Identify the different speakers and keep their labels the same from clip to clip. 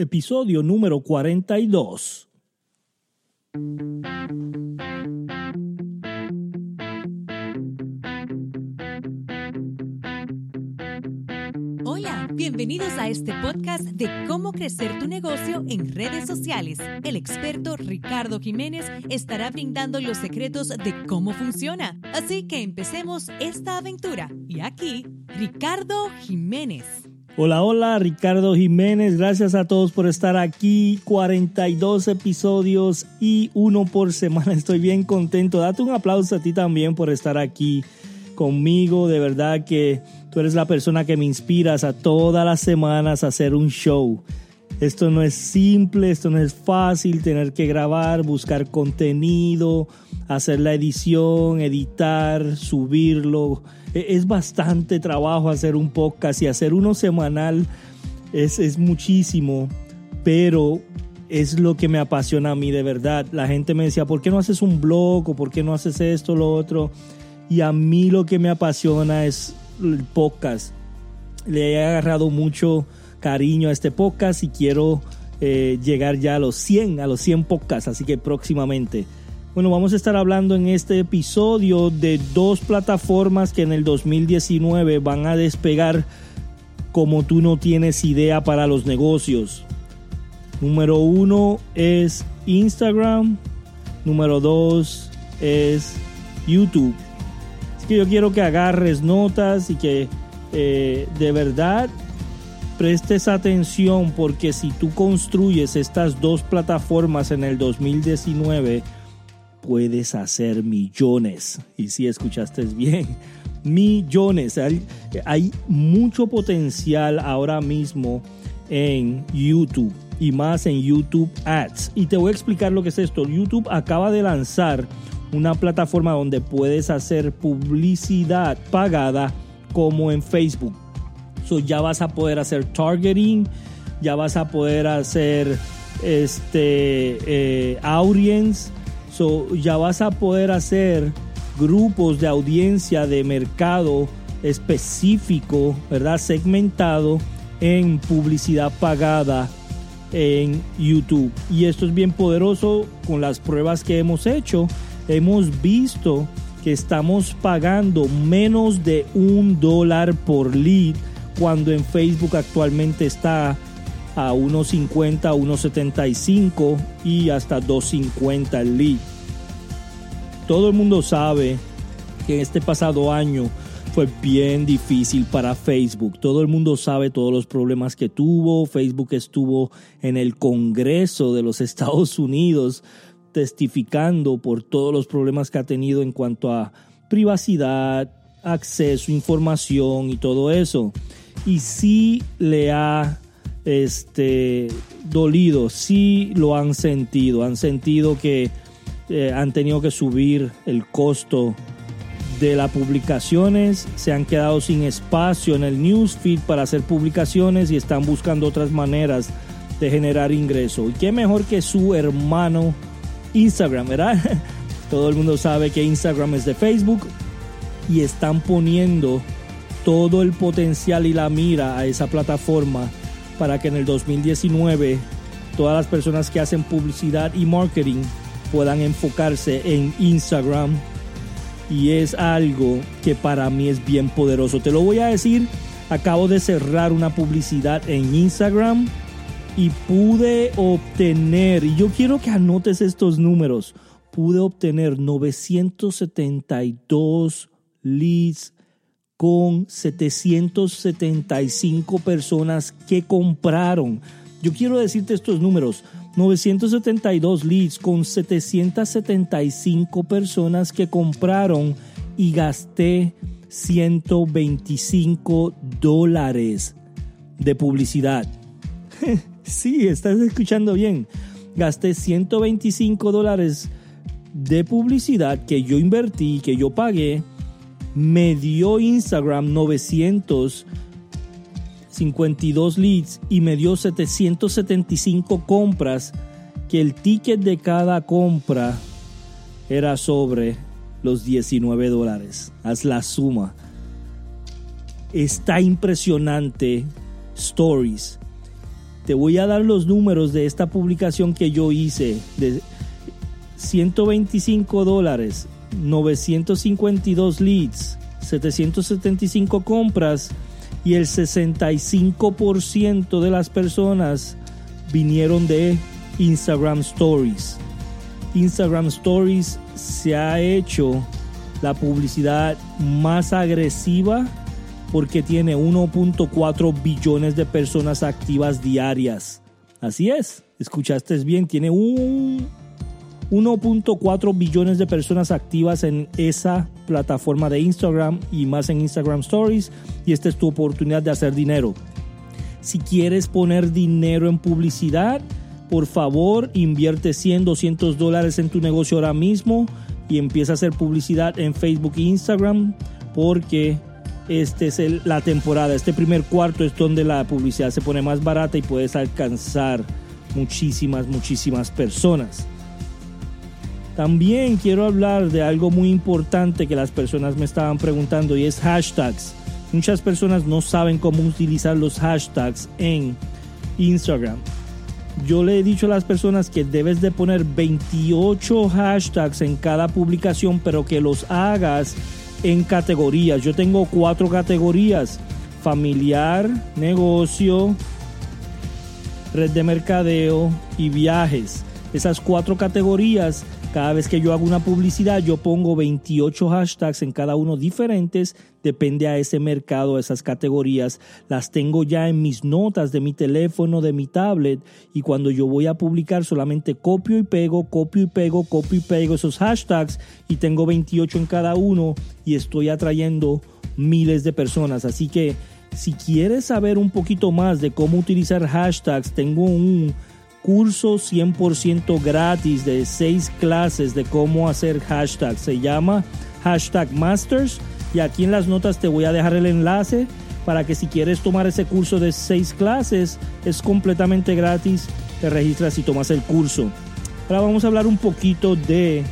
Speaker 1: episodio número 42.
Speaker 2: Hola, bienvenidos a este podcast de cómo crecer tu negocio en redes sociales. El experto Ricardo Jiménez estará brindando los secretos de cómo funciona. Así que empecemos esta aventura. Y aquí, Ricardo Jiménez.
Speaker 1: Hola, hola, Ricardo Jiménez. Gracias a todos por estar aquí. 42 episodios y uno por semana. Estoy bien contento. Date un aplauso a ti también por estar aquí conmigo. De verdad que tú eres la persona que me inspiras a todas las semanas a hacer un show. Esto no es simple, esto no es fácil, tener que grabar, buscar contenido, hacer la edición, editar, subirlo. E, es bastante trabajo hacer un podcast y hacer uno semanal es, es muchísimo, pero es lo que me apasiona a mí de verdad. La gente me decía, ¿por qué no haces un blog o por qué no haces esto, lo otro? Y a mí lo que me apasiona es el podcast. Le he agarrado mucho cariño a este podcast y quiero eh, llegar ya a los 100, a los 100 podcasts, así que próximamente. Bueno, vamos a estar hablando en este episodio de dos plataformas que en el 2019 van a despegar como tú no tienes idea para los negocios. Número uno es Instagram, número dos es YouTube. Es que yo quiero que agarres notas y que eh, de verdad prestes atención porque si tú construyes estas dos plataformas en el 2019, puedes hacer millones. Y si escuchaste bien, millones. Hay, hay mucho potencial ahora mismo en YouTube y más en YouTube Ads. Y te voy a explicar lo que es esto. YouTube acaba de lanzar una plataforma donde puedes hacer publicidad pagada como en Facebook ya vas a poder hacer targeting, ya vas a poder hacer este eh, audience, ya vas a poder hacer grupos de audiencia de mercado específico, ¿verdad? Segmentado en publicidad pagada en YouTube. Y esto es bien poderoso con las pruebas que hemos hecho. Hemos visto que estamos pagando menos de un dólar por lead cuando en Facebook actualmente está a 1.50, 1.75 y hasta 2.50 el lead. Todo el mundo sabe que este pasado año fue bien difícil para Facebook. Todo el mundo sabe todos los problemas que tuvo. Facebook estuvo en el Congreso de los Estados Unidos testificando por todos los problemas que ha tenido en cuanto a privacidad, acceso, información y todo eso y sí le ha este, dolido, sí lo han sentido, han sentido que eh, han tenido que subir el costo de las publicaciones, se han quedado sin espacio en el newsfeed para hacer publicaciones y están buscando otras maneras de generar ingreso. Y qué mejor que su hermano Instagram, ¿verdad? Todo el mundo sabe que Instagram es de Facebook y están poniendo todo el potencial y la mira a esa plataforma para que en el 2019 todas las personas que hacen publicidad y marketing puedan enfocarse en Instagram y es algo que para mí es bien poderoso. Te lo voy a decir, acabo de cerrar una publicidad en Instagram y pude obtener, y yo quiero que anotes estos números, pude obtener 972 leads con 775 personas que compraron. Yo quiero decirte estos números. 972 leads con 775 personas que compraron y gasté 125 dólares de publicidad. sí, estás escuchando bien. Gasté 125 dólares de publicidad que yo invertí, que yo pagué me dio Instagram 952 leads y me dio 775 compras que el ticket de cada compra era sobre los 19 dólares. Haz la suma. Está impresionante. Stories. Te voy a dar los números de esta publicación que yo hice de 125 dólares, 952 leads, 775 compras y el 65% de las personas vinieron de Instagram Stories. Instagram Stories se ha hecho la publicidad más agresiva porque tiene 1.4 billones de personas activas diarias. Así es, escuchaste bien, tiene un 1.4 billones de personas activas en esa plataforma de Instagram y más en Instagram Stories y esta es tu oportunidad de hacer dinero. Si quieres poner dinero en publicidad, por favor invierte 100, 200 dólares en tu negocio ahora mismo y empieza a hacer publicidad en Facebook e Instagram porque este es la temporada, este primer cuarto es donde la publicidad se pone más barata y puedes alcanzar muchísimas, muchísimas personas. También quiero hablar de algo muy importante que las personas me estaban preguntando y es hashtags. Muchas personas no saben cómo utilizar los hashtags en Instagram. Yo le he dicho a las personas que debes de poner 28 hashtags en cada publicación, pero que los hagas en categorías. Yo tengo cuatro categorías. Familiar, negocio, red de mercadeo y viajes. Esas cuatro categorías cada vez que yo hago una publicidad, yo pongo 28 hashtags en cada uno diferentes, depende a ese mercado, a esas categorías. Las tengo ya en mis notas de mi teléfono, de mi tablet, y cuando yo voy a publicar solamente copio y pego, copio y pego, copio y pego esos hashtags, y tengo 28 en cada uno, y estoy atrayendo miles de personas. Así que si quieres saber un poquito más de cómo utilizar hashtags, tengo un curso 100% gratis de seis clases de cómo hacer hashtag. Se llama hashtag masters y aquí en las notas te voy a dejar el enlace para que si quieres tomar ese curso de seis clases es completamente gratis. Te registras y tomas el curso. Ahora vamos a hablar un poquito de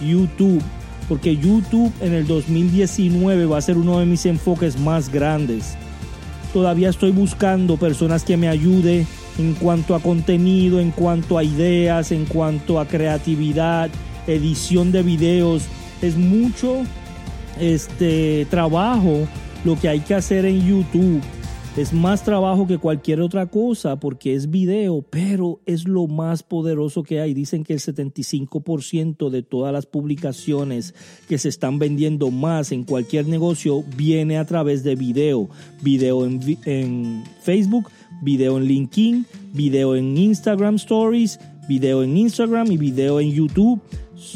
Speaker 1: YouTube porque YouTube en el 2019 va a ser uno de mis enfoques más grandes. Todavía estoy buscando personas que me ayuden en cuanto a contenido, en cuanto a ideas, en cuanto a creatividad, edición de videos. Es mucho este trabajo lo que hay que hacer en YouTube. Es más trabajo que cualquier otra cosa porque es video, pero es lo más poderoso que hay. Dicen que el 75% de todas las publicaciones que se están vendiendo más en cualquier negocio viene a través de video. Video en, Facebook, video en LinkedIn, video en Instagram Stories, video en Instagram y video en YouTube.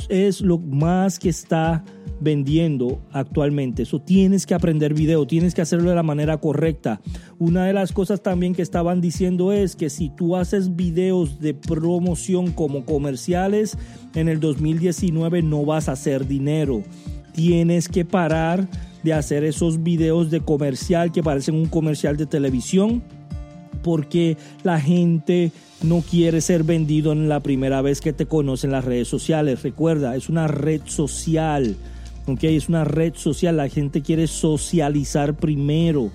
Speaker 1: Es lo más que está vendiendo actualmente. Eso tienes que aprender video, tienes que hacerlo de la manera correcta. Una de las cosas también que estaban diciendo es que si tú haces videos de promoción como comerciales, en el 2019 no vas a hacer dinero. Tienes que parar de hacer esos videos de comercial que parecen un comercial de televisión porque la gente no quiere ser vendido en la primera vez que te conoce en las redes sociales. Recuerda, es una red social. ¿ok? Es una red social, la gente quiere socializar primero.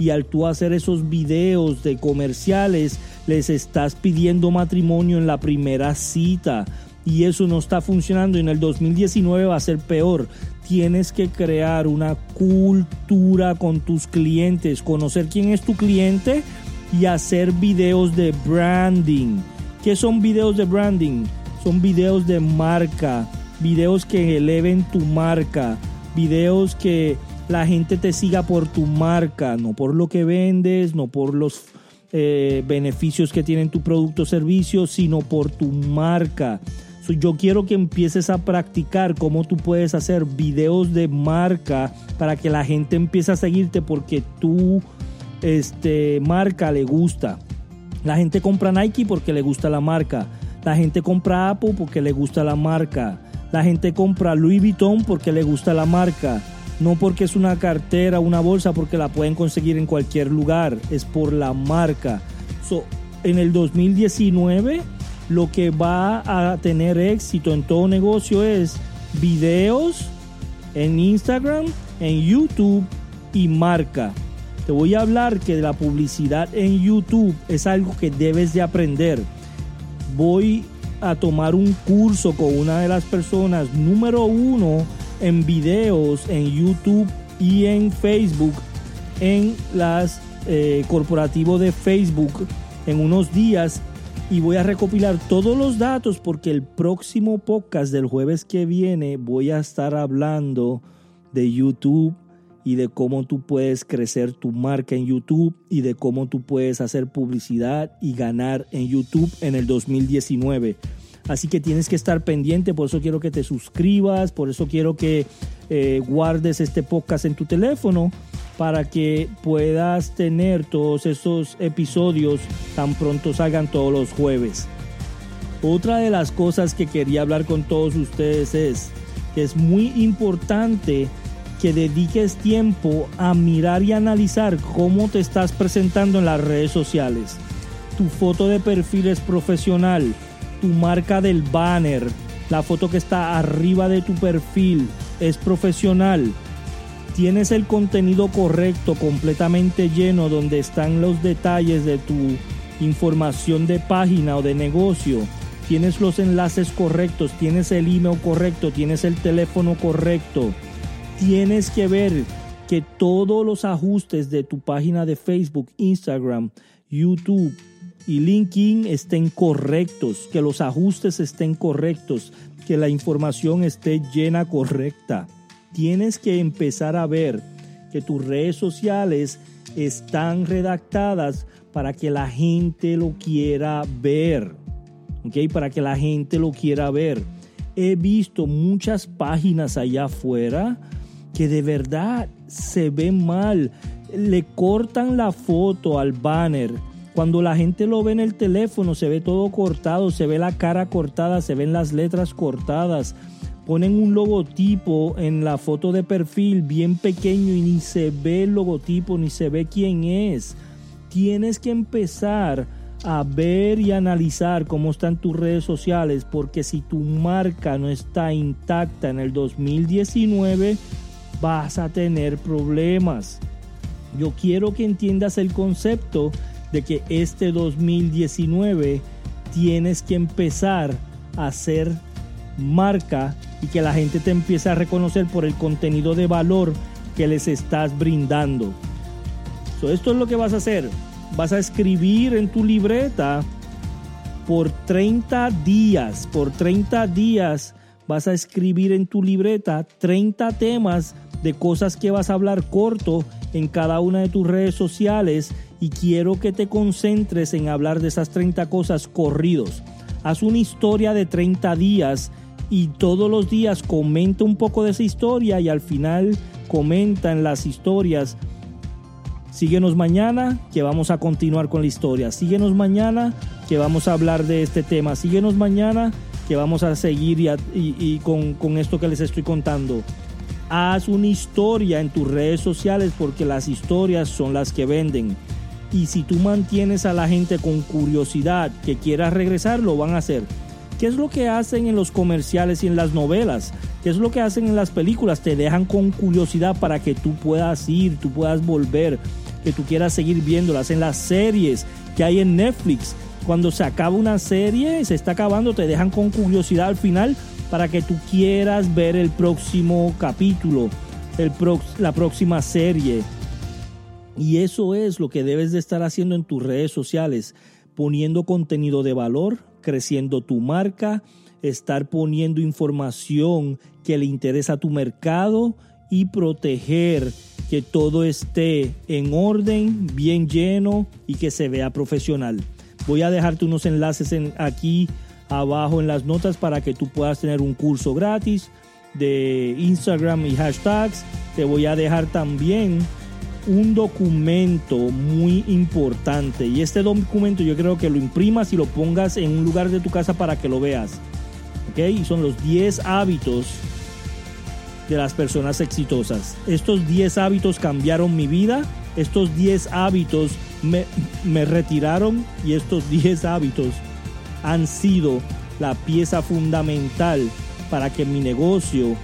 Speaker 1: Y al tú hacer esos videos de comerciales, les estás pidiendo matrimonio en la primera cita. Y eso no está funcionando. Y en el 2019 va a ser peor. Tienes que crear una cultura con tus clientes, conocer quién es tu cliente y hacer videos de branding. ¿Qué son videos de branding? Son videos de marca, videos que eleven tu marca, videos que la gente te siga por tu marca, no por lo que vendes, no por los eh, beneficios que tienen tu producto o servicio, sino por tu marca. yo quiero que empieces a practicar cómo tú puedes hacer videos de marca para que la gente empiece a seguirte porque tú este, marca le gusta. La gente compra Nike porque le gusta la marca. La gente compra Apple porque le gusta la marca. La gente compra Louis Vuitton porque le gusta la marca. No porque es una cartera, una bolsa, porque la pueden conseguir en cualquier lugar. Es por la marca. en el 2019, lo que va a tener éxito en todo negocio es videos en Instagram, en YouTube y marca Te voy a hablar que la publicidad en YouTube es algo que debes de aprender. Voy a tomar un curso con una de las personas número uno en videos en YouTube y en Facebook en las eh, corporativo de Facebook en unos días y voy a recopilar todos los datos porque el próximo podcast del jueves que viene voy a estar hablando de YouTube y de cómo tú puedes crecer tu marca en YouTube y de cómo tú puedes hacer publicidad y ganar en YouTube en el 2019. Así que tienes que estar pendiente, por eso quiero que te suscribas, por eso quiero que eh, guardes este podcast en tu teléfono para que puedas tener todos esos episodios tan pronto salgan todos los jueves. Otra de las cosas que quería hablar con todos ustedes es que es muy importante que dediques tiempo a mirar y analizar cómo te estás presentando en las redes sociales. Tu foto de perfil es profesional, tu marca del banner, la foto que está arriba de tu perfil es profesional. Tienes el contenido correcto, completamente lleno, donde están los detalles de tu información de página o de negocio. Tienes los enlaces correctos, tienes el email correcto, tienes el teléfono correcto. Tienes que ver que todos los ajustes de tu página de Facebook, Instagram, YouTube, y LinkedIn estén correctos, que los ajustes estén correctos, que la información esté llena correcta. Tienes que empezar a ver que tus redes sociales están redactadas para que la gente lo quiera ver. ¿Ok? Para que la gente lo quiera ver. He visto muchas páginas allá afuera que de verdad se ven mal. Le cortan la foto al banner cuando la gente lo ve en el teléfono, se ve todo cortado, se ve la cara cortada, se ven las letras cortadas. Ponen un logotipo en la foto de perfil bien pequeño y ni se ve el logotipo, ni se ve quién es. Tienes que empezar a ver y analizar cómo están tus redes sociales, porque si tu marca no está intacta en el 2019, vas a tener problemas. Yo quiero que entiendas el concepto de que este 2019 tienes que empezar a hacer marca y que la gente te empiece a reconocer por el contenido de valor que les estás brindando. esto es lo que vas a hacer. Vas a escribir en tu libreta por 30 días. Por 30 días vas a escribir en tu libreta 30 temas de cosas que vas a hablar corto en cada una de tus redes sociales y quiero que te concentres en hablar de esas 30 cosas corridos. Haz una historia de 30 días y todos los días comenta un poco de esa historia y al final comenta en las historias. Síguenos mañana que vamos a continuar con la historia. Síguenos mañana que vamos a hablar de este tema. Síguenos mañana que vamos a seguir y, con, con esto que les estoy contando. Haz una historia en tus redes sociales porque las historias son las que venden. Y si tú mantienes a la gente con curiosidad que quiera regresar, lo van a hacer. ¿Qué es lo que hacen en los comerciales y en las novelas? ¿Qué es lo que hacen en las películas? Te dejan con curiosidad para que tú puedas ir, tú puedas volver, que tú quieras seguir viéndolas. En las series que hay en Netflix, cuando se acaba una serie, se está acabando, te dejan con curiosidad al final para que tú quieras ver el próximo capítulo, el la próxima serie. Y eso es lo que debes de estar haciendo en tus redes sociales, poniendo contenido de valor, creciendo tu marca, estar poniendo información que le interesa a tu mercado y proteger que todo esté en orden, bien lleno y que se vea profesional. Voy a dejarte unos enlaces en, aquí abajo en las notas para que tú puedas tener un curso gratis de Instagram y hashtags. Te voy a dejar también un documento muy importante y este documento yo creo que lo imprimas y lo pongas en un lugar de tu casa para que lo veas. ¿Ok? Y son los 10 hábitos de las personas exitosas. Estos 10 hábitos cambiaron mi vida. Estos 10 hábitos me, me retiraron y estos 10 hábitos han sido la pieza fundamental para que mi negocio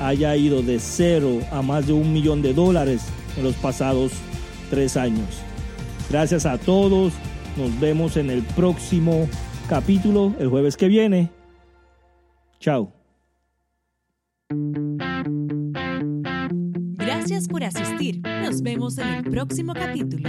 Speaker 1: haya ido de cero a más de un millón de dólares en los pasados tres años. Gracias a todos. Nos vemos en el próximo capítulo el jueves que viene. Chao.
Speaker 2: Gracias por asistir. Nos vemos en el próximo capítulo.